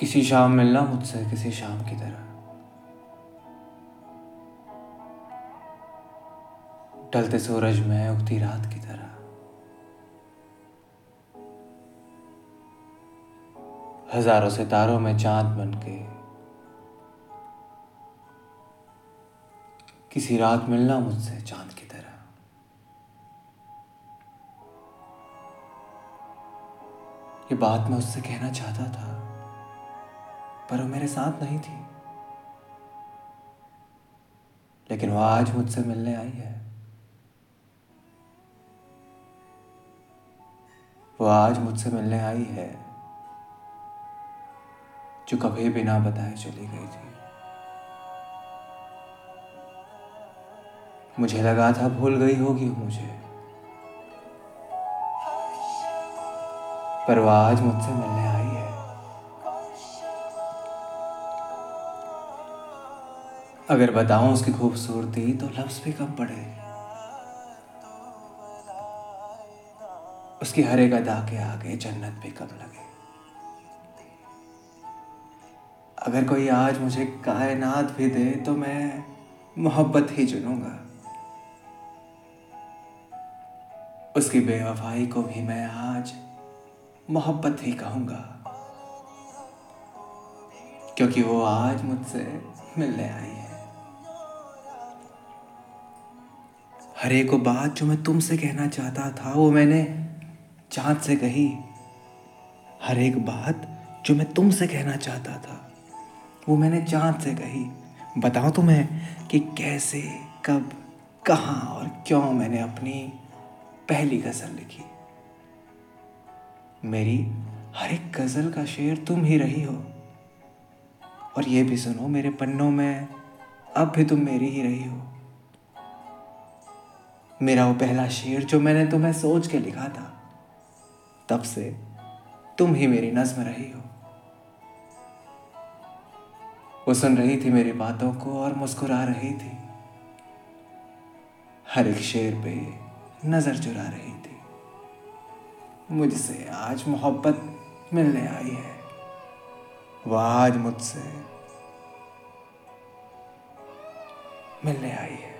किसी शाम मिलना मुझसे, किसी शाम की तरह। टलते सूरज में उगती रात की तरह। हज़ारों सितारों में चाँद बन के किसी रात मिलना मुझसे चाँद की तरह। ये बात मैं उससे कहना चाहता था। पर वो मेरे साथ नहीं थी। लेकिन वो आज मुझसे मिलने आई है। वो आज मुझसे मिलने आई है, जो कभी बिना बताए चली गई थी। मुझे लगा था भूल गई होगी मुझे, पर वो आज मुझसे मिलने आई अगर बताऊँ उसकी खूबसूरती तो लफ्ज भी कम पड़े। उसकी हर अदा के आगे जन्नत भी कम लगे। अगर कोई आज मुझे कायनात भी दे तो मैं मोहब्बत ही चुनूँगा। उसकी बेवफाई को भी मैं आज मोहब्बत ही कहूँगा। क्योंकि वो आज मुझसे मिलने आई है। हर एक बात जो मैं तुमसे कहना चाहता था, वो मैंने चाँद से कही। हर एक बात जो मैं तुमसे कहना चाहता था, वो मैंने चाँद से कही। बताओ तुम्हें कि कैसे, कब, कहाँ और क्यों मैंने अपनी पहली गज़ल लिखी। मेरी हर एक गज़ल का शेर तुम ही रही हो। और ये भी सुनो, मेरे पन्नों में अब भी तुम मेरी ही रही हो। मेरा वो पहला शेर जो मैंने तुम्हें सोच के लिखा था, तब से तुम ही मेरी नज्म रही हो। वो सुन रही थी मेरी बातों को और मुस्कुरा रही थी। हर एक शेर पे नज़र चुरा रही थी। मुझसे आज मोहब्बत मिलने आई है। वह आज मुझसे मिलने आई है।